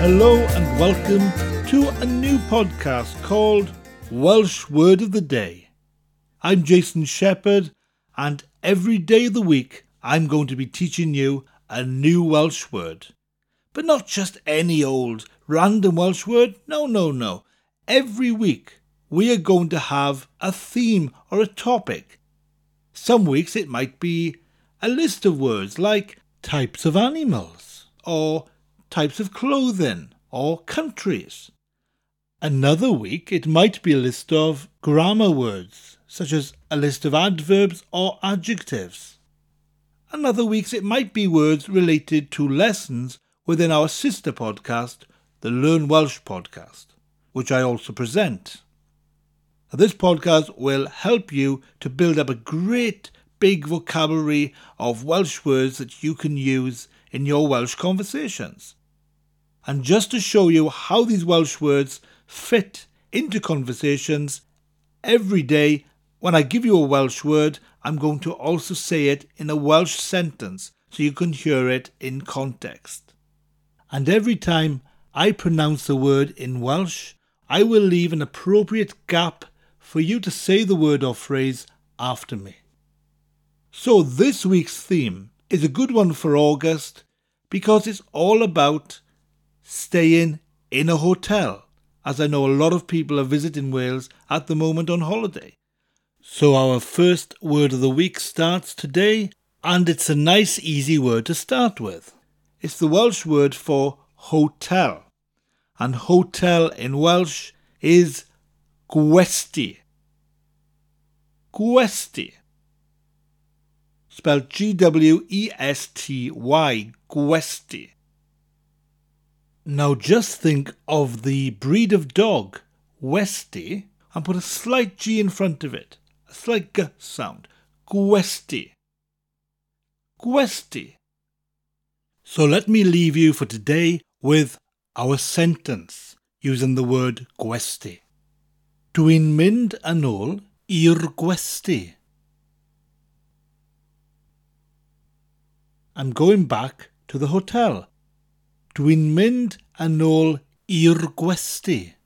Hello and welcome to a new podcast called Welsh Word of the Day. I'm Jason Shepherd, and every day of the week I'm going to be teaching you a new Welsh word. But not just any old random Welsh word. No, no, no. Every week we are going to have a theme or a topic. Some weeks it might be a list of words like types of animals, or types of clothing, or countries. Another week it might be a list of grammar words, such as a list of adverbs or adjectives. Another weeks it might be words related to lessons within our sister podcast, the Learn Welsh podcast, which I also present. This podcast will help you to build up a great big vocabulary of Welsh words that you can use in your Welsh conversations. And just to show you how these Welsh words fit into conversations, every day when I give you a Welsh word, I'm going to also say it in a Welsh sentence so you can hear it in context. And every time I pronounce the word in Welsh, I will leave an appropriate gap for you to say the word or phrase after me. So, this week's theme is a good one for August because it's all about staying in a hotel, as I know a lot of people are visiting Wales at the moment on holiday. So, our first word of the week starts today, and it's a nice, easy word to start with. It's the Welsh word for hotel, and hotel in Welsh is gwesty. Gwesty spelled G W E S T Y, Gwesty. Now just think of the breed of dog, Westie, and put a slight G in front of it, a slight G sound. Gwesty. Gwesty. So let me leave you for today with our sentence using the word gwesty. Dwi'n mynd yn ôl i'r gwesty. I'm going back to the hotel. Dwi'n mynd yn ôl i'r gwesty.